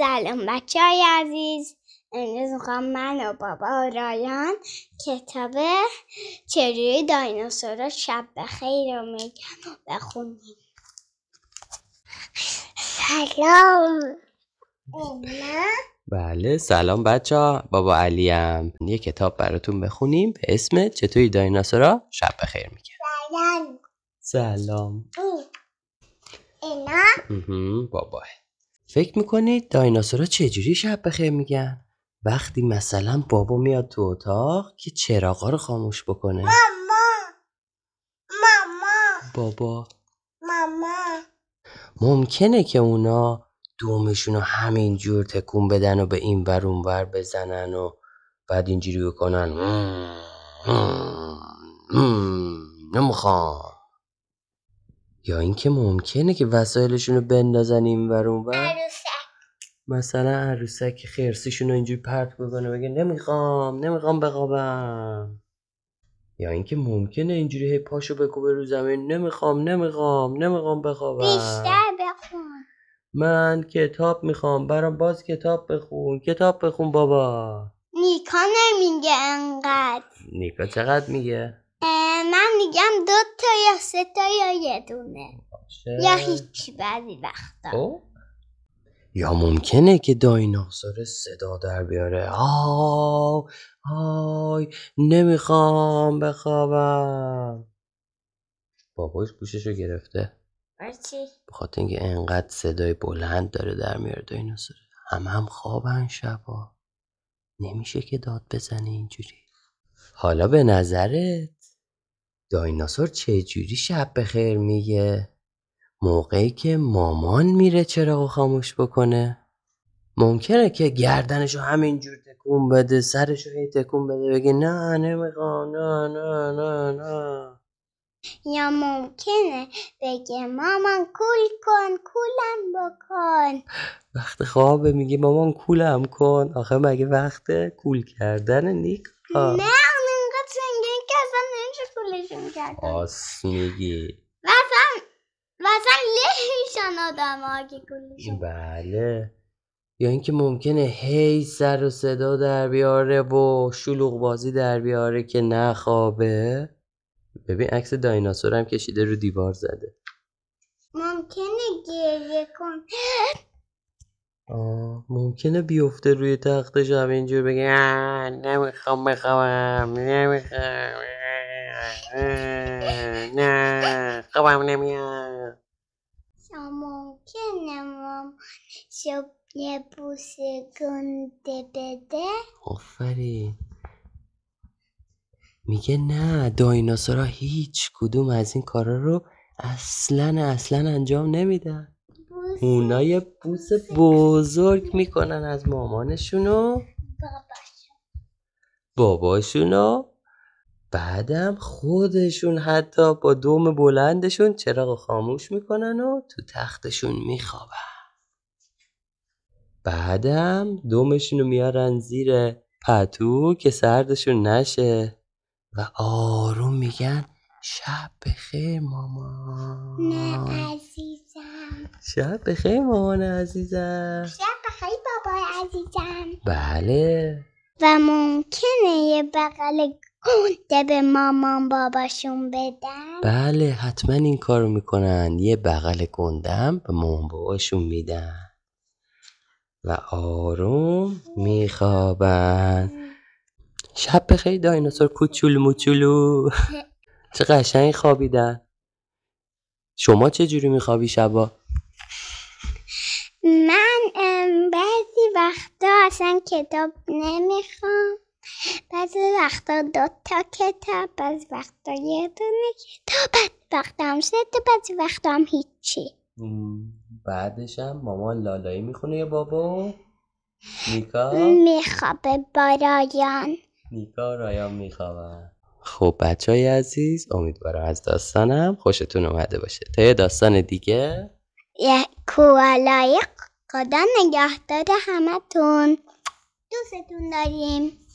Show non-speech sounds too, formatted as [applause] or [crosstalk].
سلام بچه های عزیز. امروز می‌خوام من و بابا و رایان کتاب چجوری دایناسورا شب بخیر رو میگن و بخونیم. سلام. بله سلام بچه ها. بابا علیم. یه کتاب براتون بخونیم به اسم چطوری دایناسورا شب بخیر میگن سلام. سلام. اینا؟ بابا فکر می‌کنید دایناسورا چجوری شب بخیر میگن؟ وقتی مثلا بابا میاد تو اتاق که چراغا رو خاموش بکنه. ماما ماما. بابا. ماما. ممکنه که اونا دومشون رو همین جور تکون بدن و به این ور اون ور بزنن و بعد اینجوری بکنن. نمی‌خوام. یا اینکه ممکنه که وسایلشون رو بندازن این ور اون ور؟ مثلا عروسک خرسیشون رو اینجوری پرت بکنه بگه نمی‌خوام نمی‌خوام بخوابم. یا اینکه ممکنه اینجوری هی پاشو بکوبه رو زمین نمی‌خوام نمی‌خوام نمی‌خوام بخوابم. بیشتر بخون. من کتاب می‌خوام برام باز کتاب بخون کتاب بخون بابا. نیکا نمیگه انقدر. نیکا چقدر میگه؟ من میگم دو تا یا سه تا یا یه دونه. یا هیچ بعضی وقتا. خب. یا ممکنه که دایناسور صدا در بیاره. آی آی نمی‌خوام بخوابم. باباش گوششو گرفته. چی؟ به خاطر اینکه انقدر صدای بلند داره در میاره دایناسور. هم هم خوابن شبا. نمیشه که داد بزنه اینجوری. حالا به نظرت دایناسور چجوری شب بخیر میگه؟ موقعی که مامان میره چراغو خاموش بکنه؟ ممکنه که گردنشو همینجور تکون بده سرشو هی تکون بده بگه نه نمی‌خوام نه نه نه نه. یا ممکنه بگه مامان کول کن کولم بکن. وقت خوابه میگه مامان کولم کن. آخه مگه وقت کول کردن نیکا؟ نه اون اینقدر سنگین که اصلا نمیشه کولشون کرد آس میگی و اصلا و اصلا له میشن آدم ها که بله. یا اینکه ممکنه هی سر و صدا در بیاره و شلوغ بازی در بیاره که نخوابه. ببین عکس دایناسور هم کشیده رو دیوار زده. ممکنه گریه کن. آه ممکنه بیفته روی تختش هم اینجور بگه "آه، نمی‌خوام بخوابم نمی‌خوام. نه خوابم نمیاد یا ممکنه مام شب یه بوسه گنده بده آفرین میگه نه دایناسورا هیچ کدوم از این کارا رو اصلا اصلا انجام نمیدن اونا یه بوس بزرگ می‌کنن از مامانشونو. باباش باباشونو. بعدم خودشون حتی با دوم بلندشون چراغ خاموش می‌کنن و تو تختشون میخوابن. بعدم دومشونو میارن زیر پتو که سردشون نشه و آروم میگن شب بخیر مامان نه عزیزم. شب بخیر مامان عزیزم. شب بخیر بابا عزیزم. بله. و ممکنه یه بغل گنده به مامان باباشون بدن بله حتما این کارو می‌کنن. یه بغل گندم به مامان باباشون میدن. و آروم میخوابن. شب بخیر دایناسور. کوچولو موچولو. [laughs] چه قشنگ خوابیدن. شما چه جوری میخوابی شبا؟ من بعضی وقتا اصلا کتاب نمی‌خوام. بعضی وقتا دو تا کتاب بعضی وقتا یه دونه کتاب بعضی وقتا هم سه تا بعضی وقتا هم هیچی. بعدش هم مامان لالایی می‌خونه یا بابا؟ نیکا؟ میخوابه برایان نیکا و رایان میخوابن. خب بچه های عزیز امیدوارم از داستانم خوشتون اومده باشه. تا یه داستان دیگه. یه کوالای خدا نگهدار همتون. دوستتون داریم.